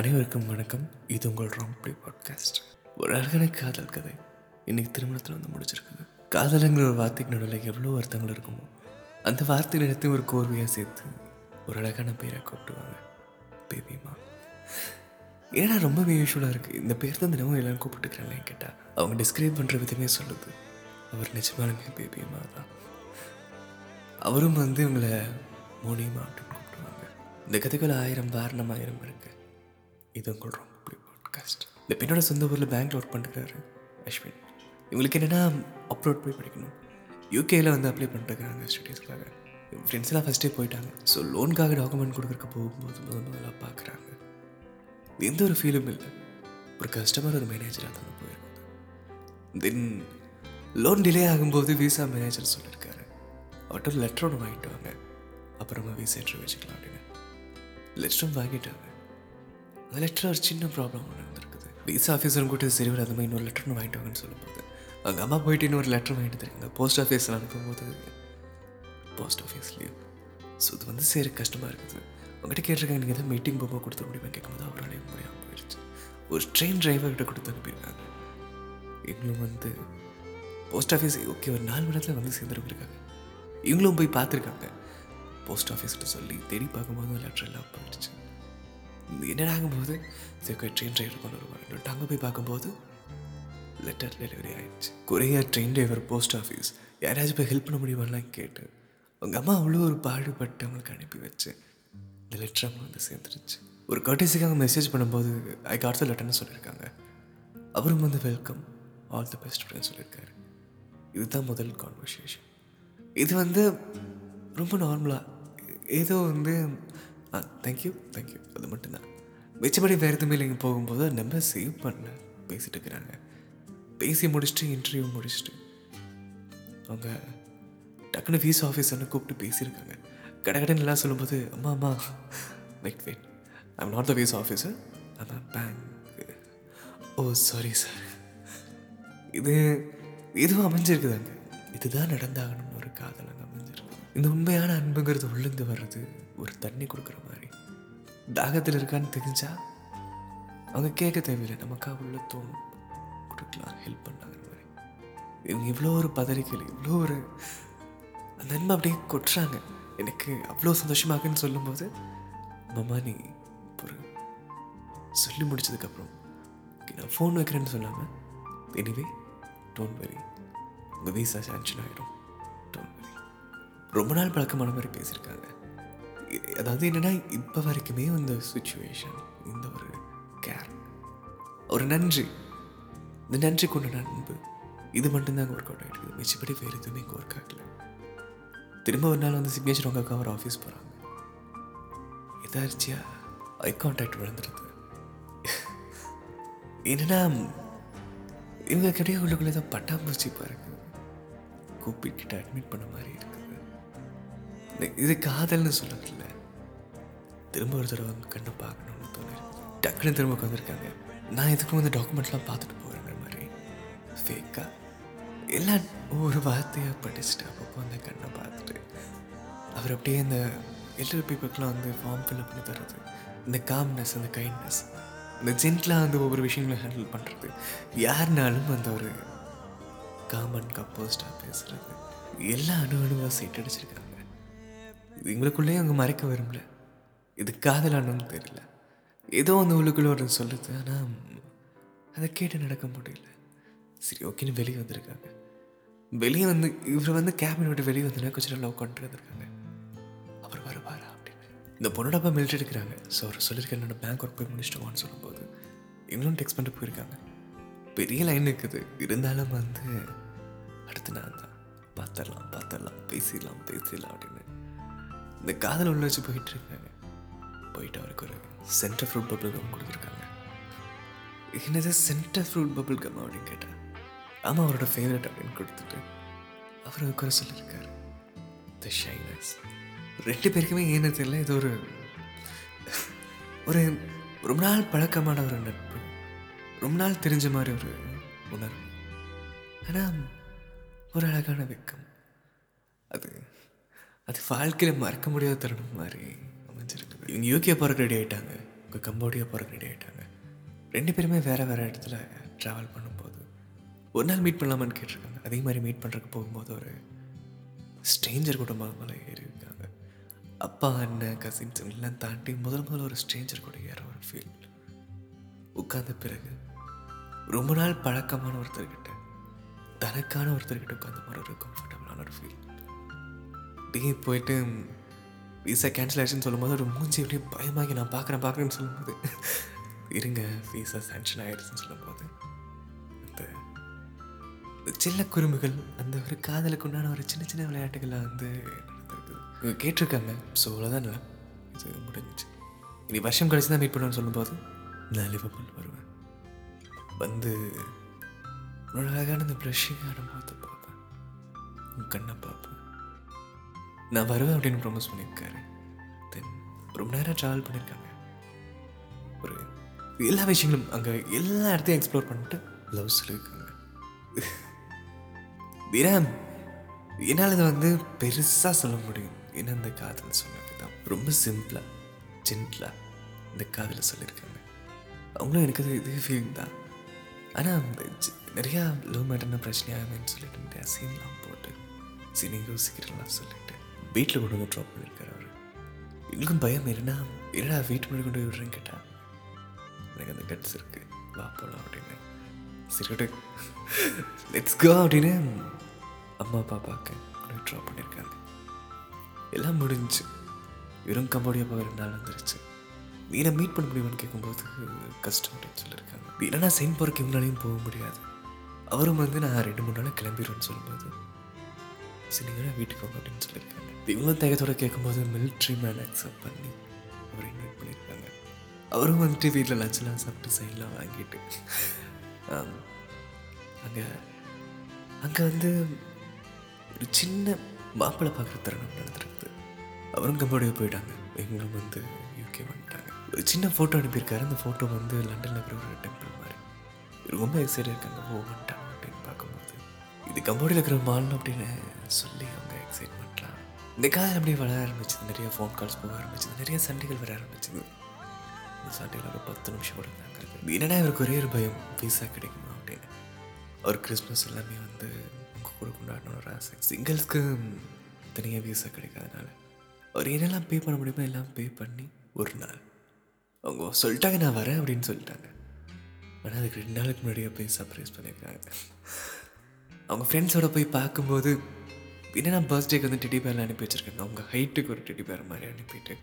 அனைவருக்கும் வணக்கம். இது உங்கள் ராங் பிளே பாட்காஸ்ட். ஒரு அழகான காதல் கதை. இன்னைக்கு திருமணத்தில் வந்து முடிச்சிருக்குது. காதலுங்கிற ஒரு வார்த்தைக்கு நடுவில் எவ்வளோ அர்த்தங்கள் இருக்குமோ அந்த வார்த்தையில் எடுத்து ஒரு கோர்வையாக சேர்த்து ஒரு அழகான பேரை கூப்பிடுவாங்க. பேபிமா ஏன்னா ரொம்பவே யூஸ்வலாக இருக்குது இந்த பேர் தான் தினமும் எல்லாரும் கூப்பிட்டுக்கிறாங்களே கேட்டால் அவங்க டிஸ்கிரைப் பண்ணுற விதமே சொல்லுது. அவர் நிஜமாலுமே பேபிமா தான். அவரும் வந்து இவங்களை மோனியமாக அப்படின்னு கூப்பிடுவாங்க. இந்த கதைக்குள்ள ஆயிரம் வாரணம் ஆயிரம் இருக்குது இது உங்கள் ரொம்ப பாட்காஸ்ட் இந்த பெண்ணோட சொந்த ஊரில் பேங்க்ல ஒர்க் பண்ணுறாரு அஸ்வின். இவங்களுக்கு என்னென்னா அப்ரோட் போய் படிக்கணும். யூகேயில் வந்து அப்ளை பண்ணிட்டுருக்காங்க ஸ்டடீஸ்க்காக ஃப்ரெண்ட்ஸ் எல்லாம் ஃபஸ்ட்டே போயிட்டாங்க. ஸோ லோனுக்காக டாக்குமெண்ட் கொடுக்குறக்கு போகும்போது முதல் முதல்ல பார்க்குறாங்க. எந்த ஒரு ஃபீலும் இல்லை. ஒரு கஸ்டமர் ஒரு மேனேஜராக தான் போயிருக்குது தென் லோன் டிலே ஆகும்போது விசா மேனேஜர் சொல்லியிருக்காரு அவர்கிட்ட ஒரு லெட்டர் ஒன்று வாங்கிட்டு வாங்க. அப்புறமா விசா இன்டர்வியூ வச்சுக்கலாம் அப்படின்னு. லெட்டரும் வாங்கிட்டாங்க அந்த லெட்டர் ஒரு சின்ன ப்ராப்ளம் ஒன்று இருந்திருக்குது. விசா ஆஃபீஸரும் கூட சரி வர அந்த மாதிரி இன்னொரு லெட்டர் ஒன்று வாங்கிட்டு வாங்கன்னு சொல்லும்போது அவங்க அம்மா போயிட்டு இன்னொரு லெட்டர் வாங்கிட்டு தருங்க போஸ்ட் ஆஃபீஸில் அனுப்பும்போது போஸ்ட் ஆஃபீஸ்லேயும் ஸோ இது வந்து சரி கஷ்டமாக இருக்குது. உங்கள்கிட்ட கேட்டிருக்காங்க நீங்கள் எதாவது மீட்டிங் போக கொடுத்துட முடியுமா? கேட்கும்போது அவராலே முடியாமல் போயிடுச்சு ஒரு ட்ரெயின் டிரைவர்கிட்ட கொடுத்து அனுப்பியிருக்காங்க. இவங்களும் வந்து போஸ்ட் ஆஃபீஸ் ஓகே ஒரு நாலு மணி நேரத்தில் வந்து சேர்ந்துருக்காங்க இவங்களும் போய் பார்த்துருக்காங்க. போஸ்ட் ஆஃபீஸ்கிட்ட சொல்லி தேடி பார்க்கும்போது லெட்டர் எல்லாம் போயிடுச்சு. என்னடா ஆகும்போது சரி ட்ரெயின் டிரைவர் கொண்டு வருவாங்க அங்கே போய் பார்க்கும்போது லெட்டர் டெலிவரி ஆயிடுச்சு. Courier train driver post office யாராச்சும் போய் ஹெல்ப் பண்ண முடியுமாலாம் கேட்டு அவங்க அம்மா அவ்வளோ ஒரு பாடுபட்டு அவங்களுக்கு அனுப்பி வச்சு இந்த லெட்டர் அவங்க வந்து சேர்ந்துருச்சு. ஒரு கர்டேசிக்காக மெசேஜ் பண்ணும்போது ஐ காட் த லெட்டர்னு சொல்லியிருக்காங்க. அவரும் வந்து welcome all the best friend சொல்லியிருக்காரு. இதுதான் முதல் கான்வர்சேஷன் இது வந்து ரொம்ப நார்மலாக ஏதோ வந்து ஆ தேங்க்யூ தேங்க்யூ அது மட்டும்தான் மிச்சப்படி வேறு எதுவுமே இல்லைங்க. போகும்போது நம்பர் சேவ் பண்ண பேசிட்டு இருக்கிறாங்க. பேசி முடிச்சுட்டு இன்டர்வியூ முடிச்சுட்டு. அவங்க டக்குன்னு ஃபீஸ் ஆஃபீஸர்னு கூப்பிட்டு பேசியிருக்காங்க. கடகடன் எல்லாம் சொல்லும்போது அம்மா அம்மா wait wait I'm not the fees officer அதான் பேங்க் ஓ சாரி சார் இது இதுவும் அமைஞ்சிருக்குதாங்க. இதுதான் நடந்தாகணும்னு ஒரு காதல்? இந்த உண்மையான அன்புங்கிறது உள்ளிருந்து வர்றது ஒரு தண்ணி கொடுக்குற மாதிரி. தாகத்தில் இருக்கான்னு தெரிஞ்சா அவங்க கேட்க தேவையில்லை. நமக்காக உள்ள தோணும். கொடுக்கலாம் ஹெல்ப் பண்ணாங்கிற மாதிரி. இவங்க இவ்வளோ ஒரு பதறிக்கல் இவ்வளோ ஒரு அந்த அன்பை அப்படியே கொட்டுறாங்க. எனக்கு அவ்வளோ சந்தோஷமாகன்னு சொல்லும்போது மாமா நீ ஒரு சொல்லி முடிச்சதுக்கப்புறம் ஓகே நான் ஃபோன் வைக்கிறேன்னு சொல்லாமல் எனிவே டோன்ட் வெரி உங்கள் வீசா சாங்ஷன் ஆகிடும் டோன்ட் வெரி ரொம்ப நாள் பழக்கமான மாதிரி பேசியிருக்காங்க. அதாவது என்னென்னா இப்போ வரைக்குமே இந்த சுச்சுவேஷன் இந்த ஒரு கேர் ஒரு நன்றி. இந்த நன்றி கொண்ட நண்பு. இது மட்டும்தான் ஒர்க் அவுட் ஆகிடுது மிச்சப்படி வேறு எதுவுமே இங்கே ஒர்க் ஆகல. திரும்ப ஒரு நாள் வந்து சிக்னேச்சர் உங்கள் கவர் ஆஃபீஸ் போகிறாங்க எதாச்சியா ஐ கான்டாக்ட் விழுந்துருது. என்னன்னா இவங்க கிடையாது உள்ளுக்குள்ளே தான் பட்டாம்பூச்சி பாருங்க. கூப்பிட்டு அட்மிட் பண்ண மாதிரி இருக்குது இது காதல்னு சொல்லல திரும்ப ஒரு தடவை அவங்க கண்ணை பார்க்கணும்னு தோணிருக்கு டக்குன்னு திரும்ப உட்காந்துருக்காங்க நான் இதுக்கும் இந்த டாக்குமெண்ட்லாம் பார்த்துட்டு போகிறேங்கிற மாதிரி. ஃபேக்காக எல்லாம் ஒரு வார்த்தையாக படிச்சுட்டு அப்பப்போ அந்த கண்ணை பார்த்துட்டு. அவர் அப்படியே இந்த எல்டர் பீப்புக்கெலாம் வந்து ஃபார்ம் ஃபில்அப் பண்ணி தர்றது. இந்த காம்னஸ் அந்த கைண்ட்னஸ் இந்த ஜென்ட்லாம் வந்து ஒவ்வொரு விஷயங்களும் ஹேண்டில் பண்ணுறது யாருனாலும் அந்த ஒரு காமன் கப்போஸ்டாக பேசுகிறது எல்லா அணு அணுவாக சீட் அடிச்சிருக்காங்க. இது எங்களுக்குள்ளேயே அவங்க மறைக்க விரும்பல இது காதலானு தெரியல. ஏதோ அந்த உள்ளுக்குள்ள ஒரு சொல்லுது ஆனால் அதை கேட்டு நடக்க முடியல. சரி ஓகேன்னு வெளியே வந்திருக்காங்க. வெளியே வந்து இவர் வந்து கேபின் விட்டு வெளியே வந்தோன்னா கொஞ்சம் லவ் கொண்டு வந்திருக்காங்க. அவர் வருவாரா அப்படின்னு. இந்த பொண்ணோட அப்பா மிலிட்டரி எடுக்கிறாங்க ஸோ அவர் சொல்லியிருக்க என்னோட பேங்க் ஒர்க் போய் முடிச்சிட்டு வான்னு சொல்லும்போது இவங்களும் டெக்ஸ்ட் பண்ணிட்டு போயிருக்காங்க. பெரிய லைன் இருக்குது. இருந்தாலும் வந்து அடுத்து நான் தான். பார்த்துடலாம் பார்த்துடலாம் பேசிடலாம் பேசிடலாம் அப்படின்னு. இந்த காதல் உள்ள வச்சு போயிட்டு இருக்காங்க போயிட்டு அவருக்கு ஒரு சென்டர் ஃப்ரூட் பபிள் கம் கொடுத்துருக்காங்க. என்னது சென்டர் ஃப்ரூட் பபிள் கம் அப்படின்னு கேட்டேன். ஆமாம் அவரோட ஃபேவரட் அப்படின்னு கொடுத்துட்டு அவர் ஒரு குறை சொல்லியிருக்காரு. த ஷைனஸ் ரெண்டு பேருக்குமே ஏன்னு தெரியல இது ஒரு ஒரு ரொம்ப நாள் பழக்கமான ஒரு நட்பு. ரொம்ப நாள் தெரிஞ்ச மாதிரி ஒரு உணர்வு. ஆனால் ஒரு அழகான வெக்கம். அது அது வாழ்க்கையில் மறக்க முடியாத தருணம் மாதிரி அமைஞ்சிருக்குது. இவங்க யூகே போகிறக்கு ரெடி ஆயிட்டாங்க. இவங்க கம்போடியா போகிறக்கு ரெடி ஆகிட்டாங்க ரெண்டு பேருமே வேறு வேறு இடத்துல ட்ராவல் பண்ணும்போது ஒரு நாள் மீட் பண்ணலாமான்னு கேட்டிருக்காங்க. அதே மாதிரி மீட் பண்ணுறதுக்கு போகும்போது ஒரு ஸ்ட்ரேஞ்சர் கூட மேலே ஏறி இருக்காங்க. அப்பா அண்ணன் கசின்ஸ் எல்லாம் தாண்டி முதல் முதல்ல ஒரு ஸ்ட்ரேஞ்சர் கூட ஏற ஒரு ஃபீல் உட்கார்ந்த பிறகு ரொம்ப நாள் பழக்கமான ஒருத்தர்கிட்ட தனக்கான ஒருத்தர்கிட்ட உட்காந்த மாதிரி ஒரு கம்ஃபர்டபுளான ஒரு ஃபீல் அப்படியே போயிட்டு விசா கேன்சலேஷன் சொல்லும்போது ஒரு மூஞ்சி அப்படியே பயமாகி நான் பார்க்குறேன் பார்க்குறேன்னு சொல்லும்போது இருங்க விசா சேங்ஷன் ஆகிடுச்சுன்னு சொல்லும்போது அந்த இந்த சின்ன குறும்புகள் அந்த ஒரு காதலுக்கு உண்டான ஒரு சின்ன சின்ன விளையாட்டுகள்லாம் வந்து கேட்டிருக்காங்க. ஸோ அவ்வளோதான் இல்லை இது முடிஞ்சிச்சு. இனி வருஷம் கழிச்சு தான் மீட் பண்ணுவேன்னு சொல்லும்போது நான் லிவர்பூல் வருவேன். வந்து உன்னோட அழகான இந்த ப்ரஷிங்கான முகத்தை பார்ப்பேன். உன் கண்ணை பார்ப்பேன். நான் வருவேன் அப்படின்னு ப்ரொமிஸ் பண்ணியிருக்காரு. தென் ரொம்ப நேரம் ட்ராவல் பண்ணியிருக்காங்க. ஒரு எல்லா விஷயங்களும் அங்கே எல்லா இடத்தையும் எக்ஸ்ப்ளோர் பண்ணிட்டு லவ் சொல்லியிருக்காங்க. வீராம் என்னால் இதை வந்து பெருசாக சொல்ல முடியும். ஏன்னா இந்த காதல் சொன்னது தான். ரொம்ப சிம்பிளாக ஜென்டிலாக இந்த காதலை சொல்லியிருக்காங்க. அவங்களும் எனக்கு அது இதே ஃபீலிங் தான். ஆனால் நிறையா லவ் மேட்டர்னா பிரச்சனையாகுன்னு சொல்லிட்டு நிறையா சீன்லாம் போட்டு சீனை யோசிக்கிறலாம் சொல்லிட்டு வீட்டில் கொண்டு வந்து ட்ராப் பண்ணியிருக்காரு அவர். எங்களுக்கும் பயம் என்னன்னா என்னடா வீட்டு முன்னாடி கொண்டு போய் விடுறேன்னு கேட்டா? எனக்கு அந்த கட்ஸ் இருக்கு. வா போகலாம் அப்படின்னு சரி லெட்ஸ் கோ அப்படின்னு அம்மா அப்பா பார்க்க ட்ராப் பண்ணியிருக்காங்க. எல்லாம் முடிஞ்சு. வெறும் கம்போடியா போக ரெண்டு நாள் வந்துருச்சு. வீணை மீட் பண்ண முடியுமான்னு கேட்கும்போது கஷ்டம் அப்படின்னு சொல்லியிருக்காங்க. இல்லைனா செயின் போகிறக்கு இவங்களாலையும் போக முடியாது. அவரும் வந்து நான் ரெண்டு மூணு நாள் கிளம்பிடுவேன்னு சொல்லும்போது சரி நீங்கள் வீட்டுக்கு வாங்க அப்படின்னு சொல்லியிருக்காங்க. இவ்வளோ தேகத்தோட கேட்கும்போது மிலிட்ரி மேன் அக்செப்ட் பண்ணி அவர் இன்வைட் பண்ணியிருக்காங்க. அவரும் வந்துட்டு வீட்டில் லஞ்செலாம் சாப்பிட்டு சைட்லாம் வாங்கிட்டு அங்கே அங்கே வந்து ஒரு சின்ன மாப்பிள்ளை பார்க்குற தருணம் நடந்திருக்குது. அவரும் கம்போடியா போயிட்டாங்க. எங்களும் வந்து யூகே வந்துட்டாங்க. ஒரு சின்ன ஃபோட்டோ அனுப்பியிருக்காரு. அந்த ஃபோட்டோ வந்து லண்டனில் இருக்கிற ஒரு டெம்பிள் மாதிரி. ரொம்ப எக்ஸைட் இருக்காங்க. ஓ வந்துட்டாங்க அப்படின்னு பார்க்கும்போது இது கம்போடியில் இருக்கிற மால் அப்படின்னு சொல்லி அவங்க எக்ஸைட் பண்ணுறாங்க இந்த காதல் அப்படியே வளர ஆரம்பிச்சது. நிறைய ஃபோன் கால்ஸ் போக ஆரம்பிச்சது. நிறைய சண்டைகள் வர ஆரம்பிச்சது. இந்த சண்டையில் ஒரு பத்து நிமிஷம் கூட தாங்க என்னடா இவருக்கு ஒரே ஒரு பயம்? விசா கிடைக்குமா அப்படின்னு. அவர் கிறிஸ்மஸ் எல்லாமே வந்து உங்கள் கூட கொண்டாடணும் ஒரு ஆசை. சிங்கிள்ஸ்க்கு தனியாக விசா கிடைக்காதனால. அவர் என்னெல்லாம் பே பண்ண முடியுமோ எல்லாம் பே பண்ணி ஒரு நாள். அவங்க சொல்லிட்டாங்க நான் வரேன் அப்படின்னு சொல்லிட்டாங்க. ஆனால் அதுக்கு ரெண்டு நாளுக்கு முன்னாடியே போய் சர்ப்ரைஸ் பண்ணியிருக்காங்க. அவங்க ஃப்ரெண்ட்ஸோட போய் பார்க்கும்போது என்னன்னா பர்த்டேக்கு வந்து டெடி பேரில் அனுப்பி வச்சுருக்கேன்? அவங்க ஹைட்டுக்கு ஒரு டெடி பேர் மாதிரி அனுப்பிட்டு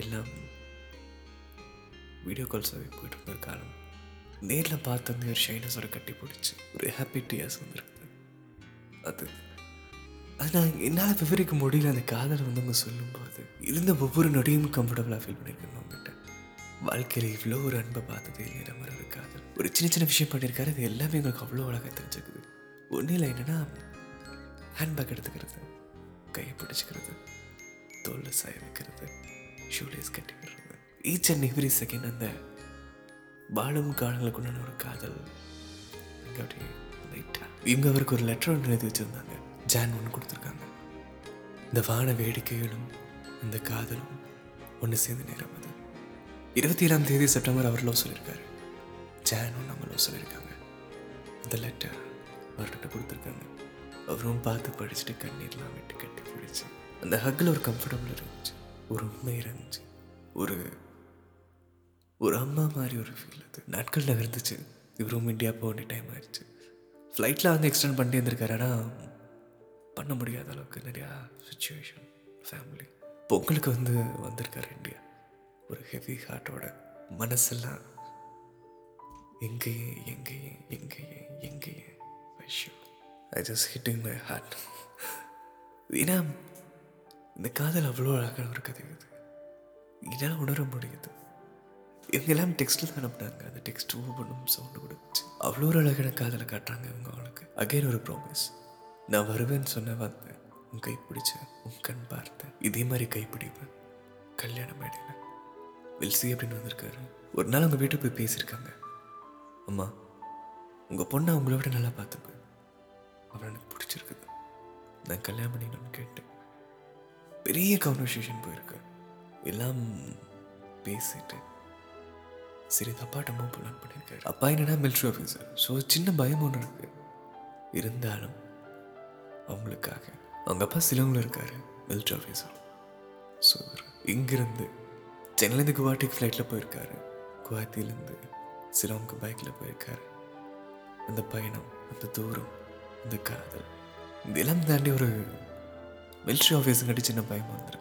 எல்லாம் வீடியோ கால்ஸாகவே போயிட்டு இருந்த காலம். நேரில் பார்த்து வந்து ஒரு ஷைனஸோட கட்டி பிடிச்சி ஒரு ஹாப்பி டியர்ஸ் வந்துருக்குது அது அது நான் என்னால் விவரிக்க முடியல. அந்த காதல் வந்து அவங்க சொல்லும்போது இருந்த ஒவ்வொரு நொடியும் கம்ஃபர்டபுளாக ஃபீல் பண்ணியிருக்கேன் அவங்ககிட்ட வாழ்க்கையில் இவ்வளோ ஒரு அன்பை பார்த்ததே இல்லை ஒரு காதல் ஒரு சின்ன சின்ன விஷயம் பண்ணியிருக்காரு. அது எல்லாமே எங்களுக்கு அவ்வளோ அழகாக தெரிஞ்சுக்குது. ஒன்றும் இல்லை என்னென்னா ஹேண்ட்பேக் எடுத்துக்கிறது கையை பிடிச்சிக்கிறது தோல் சாய வைக்கிறது ஷூலேஸ் கட்டிக்கிறது ஈச் அண்ட் எவ்ரி செகண்ட் அந்த பாலும் காலங்களுக்குண்டான ஒரு காதல். இங்க லைட்டாக இவங்க அவருக்கு ஒரு லெட்டர் ஒன்று எழுதி வச்சுருந்தாங்க. ஜான் ஒன்று கொடுத்துருக்காங்க. இந்த வான வேடிக்கைகளும் இந்த காதலும் ஒன்று சேர்ந்து நேரம் அது. இருபத்தி ஏழாம் தேதி செப்டம்பர் அவர் லவ் சொல்லியிருக்காரு. ஜானும் நம்ம லவ் சொல்லியிருக்காங்க. இந்த லெட்டர் அவர்கிட்ட கொடுத்துருக்காங்க. அவரும் பார்த்து படிச்சுட்டு கண்ணீர்லாம் விட்டு கட்டி பிடிச்சி அந்த ஹக்கில் ஒரு கம்ஃபர்டபுள் இருந்துச்சு. ஒரு உண்மை இருந்துச்சு. ஒரு ஒரு அம்மா மாதிரி ஒரு ஃபீல் அது. நாட்கள் நகர்ந்துச்சு இவரும் இந்தியா போக வேண்டிய டைம் ஆயிடுச்சு. ஃப்ளைட்டில் வந்து எக்ஸ்டெண்ட் பண்ணிட்டு இருந்திருக்காரு. ஆனால் பண்ண முடியாத அளவுக்கு நிறையா சுச்சுவேஷன் ஃபேமிலி பொங்கலுக்கு வந்து வந்திருக்காரு இந்தியா ஒரு ஹெவி ஹார்ட்டோட மனசெல்லாம் எங்கேயே எங்கேயே எங்கேயே எங்கேயே I just hitting my heart ஏன்னா இந்த காதல் அவ்வளோ அழகான ஒரு கதை இது. என்னால் உணர முடியுது. இவங்கெல்லாம் டெக்ஸ்ட்டில் தான் அனுப்புனாங்க. அந்த டெக்ஸ்ட் ஒவ்வொன்றும் சவுண்டு கொடுத்துச்சு அவ்வளோ ஒரு அழகான காதலை காட்டுறாங்க இவங்க அவளுக்கு. அகைன் ஒரு ப்ராமிஸ் நான் வருவேன்னு சொன்ன வந்தேன். உன் கை பிடிச்சேன் உன் கண் பார்த்தேன் இதே மாதிரி கை பிடிப்பேன் கல்யாண மேடையில் வில்சி அப்படின்னு வந்திருக்காரு. ஒரு நாள் அவங்க வீட்டுக்கு போய் பேசியிருக்காங்க. அம்மா உங்கள் பொண்ணை உங்களை விட நல்லா பார்த்துப்பேன். அவரை எனக்கு பிடிச்சிருக்குது. நான் கல்யாணம் பண்ணிக்கணும்னு கேட்டேன். பெரிய கான்வர்சேஷன் போயிருக்கு. எல்லாம் பேசிட்டு. சரி இது அப்பாட்ட மூவ் பிளான் பண்ணியிருக்காரு அப்பா என்னன்னா மிலிட்ரி ஆஃபீஸர் ஸோ சின்ன பயம் ஒன்று இருக்கு. இருந்தாலும் அவங்களுக்காக. அவங்க அப்பா சிலவங்களும் இருக்காரு மிலிட்ரி ஆஃபீஸர் ஸோ இங்கிருந்து சென்னையிலேருந்து குவாட்டிக்கு ஃப்ளைட்டில் போயிருக்காரு. குவாத்திலேருந்து சிலவங்க பைக்கில் போயிருக்காரு. அந்த பயணம் அந்த தூரம் இந்த காதல் இதெல்லாம் தாண்டி ஒரு மிலிட்ரி ஆஃபீஸுங்காட்டி சின்ன பயம் வந்திருக்குது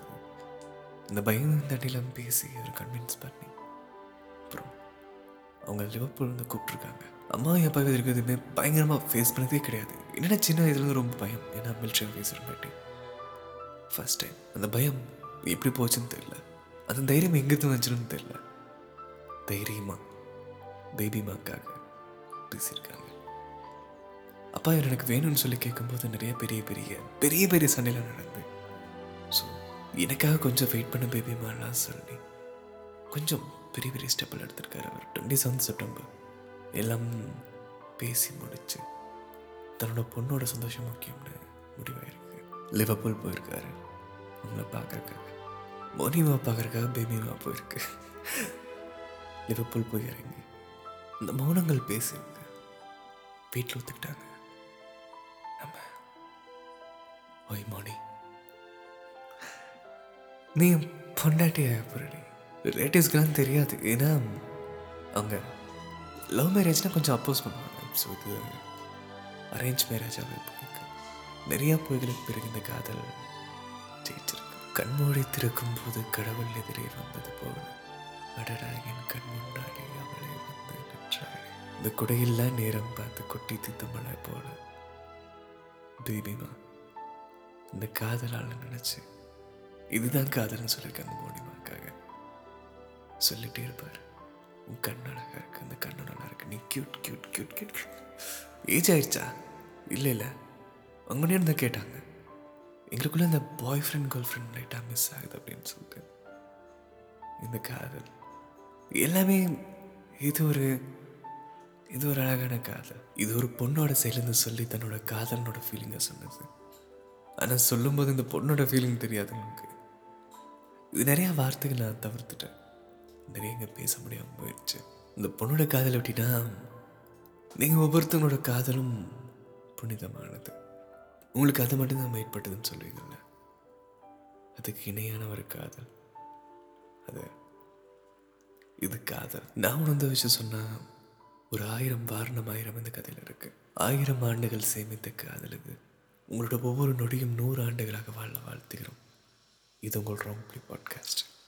இந்த பயம் தாண்டிலாம் பேசி ஒரு கன்வின்ஸ் பண்ணி அப்புறம் அவங்க லிவர்பூல் வந்து கூப்பிட்ருக்காங்க அம்மா என் இதுக்கு எதுவுமே பயங்கரமாக ஃபேஸ் பண்ணதே கிடையாது. என்னென்னா சின்ன வயதுலேருந்து ரொம்ப பயம்? ஏன்னா மிலிட்ரி ஆஃபீஸருங்காட்டி ஃபர்ஸ்ட் டைம் அந்த பயம் எப்படி போச்சுன்னு தெரியல. அந்த தைரியம் எங்கேருந்து வந்துச்சுன்னு தெரியல. தைரியமா பேபிமாக்காக பேசியிருக்காங்க. அப்பா இவர் எனக்கு வேணும்னு சொல்லி கேட்கும்போது நிறைய பெரிய பெரிய பெரிய பெரிய சண்டையில் நடந்து ஸோ எனக்காக கொஞ்சம் வெயிட் பண்ண பேபிமாலாம் சொல்லி கொஞ்சம் பெரிய பெரிய ஸ்டெப்பில் எடுத்திருக்காரு அவர். டுவெண்ட்டி செவன்த் செப்டம்பர் எல்லாம் பேசி முடிச்சு தன்னோட பொண்ணோட சந்தோஷம் முக்கியம்னு முடிவாயிருக்கு. லிவர்பூல் போயிருக்காரு உங்களை பார்க்குறக்காக மோனிமா பார்க்கறக்காக பேபிமா போயிருக்கு. லிவர்பூல் போய் இறங்கி இந்த மௌனங்கள் பேசியிருங்க வீட்டில் ஒத்துக்கிட்டாங்க. நம்ம ஒய் மோனி. நீ பொண்டாட்டிய புரடி ரிலேட்டிவ்ஸ்க்கெல்லாம் தெரியாது. ஏன்னா அவங்க லவ் மேரேஜ்னால் கொஞ்சம் அப்போஸ் பண்ணுவாங்க. ஸோ இது அரேஞ்ச் மேரேஜாகவே போயிருக்கு. நிறையா பொய்களுக்கு பிறகு இந்த காதல் ஜெயிச்சிருக்கு. கண்மூடி திறக்கும் போது கடவுள் எதிரே வந்தது போல. அடடா என் கண் முன்னாடி அவளே வந்து நின்றாள் இந்த குடையில்லா நேரம் பார்த்து கொட்டி தித்த மழை போல. பேபிமா இந்த காதலால் நினைச்சு இதுதான் காதல்னு சொல்லியிருக்காங்க மோனிமாக்காக சொல்லிட்டே இருப்பார். உன் கண் அழகா இருக்கு இந்த கண்ணு நல்லா இருக்கு. நீ cute cute cute cute age ஆயிடுச்சா? இல்லை இல்லை. அவங்க தான் கேட்டாங்க. எங்களுக்குள்ள அந்த பாய் ஃப்ரெண்ட் கேர்ள் ஃப்ரெண்ட் லைட்டாக மிஸ் ஆகுது அப்படின்னு சொல்லிட்டு. இந்த காதல். எல்லாமே இது ஒரு இது ஒரு அழகான காதல். இது ஒரு பொண்ணோட சைட்லேருந்து சொல்லி தன்னோட காதலனோட ஃபீலிங்கை சொன்னது. ஆனால் சொல்லும்போது இந்த பொண்ணோட ஃபீலிங் தெரியாது எனக்கு இது நிறையா வார்த்தைகள் நான் தவிர்த்துட்டேன். நிறைய இங்கே பேச முடியாமல் போயிடுச்சு இந்த பொண்ணோட காதல் எப்படின்னா நீங்கள் ஒவ்வொருத்தவங்களோட காதலும் புனிதமானது. உங்களுக்கு அது மட்டும்தான் மேற்பட்டதுன்னு சொல்லுவீங்கல்ல அதுக்கு இணையான ஒரு காதல். அது இது காதல். நான் உணர்ந்த விஷயம் சொன்னால் ஒரு ஆயிரம் வாரணம் ஆயிரம் இந்த கதையில் இருக்குது ஆயிரம் ஆண்டுகள் சேமித்த காதலுக்கு உங்களோட ஒவ்வொரு நொடியும் நூறு ஆண்டுகளாக வாழ வாழ்த்துகிறோம். இது உங்கள் ரொம்ப பாட்காஸ்ட்.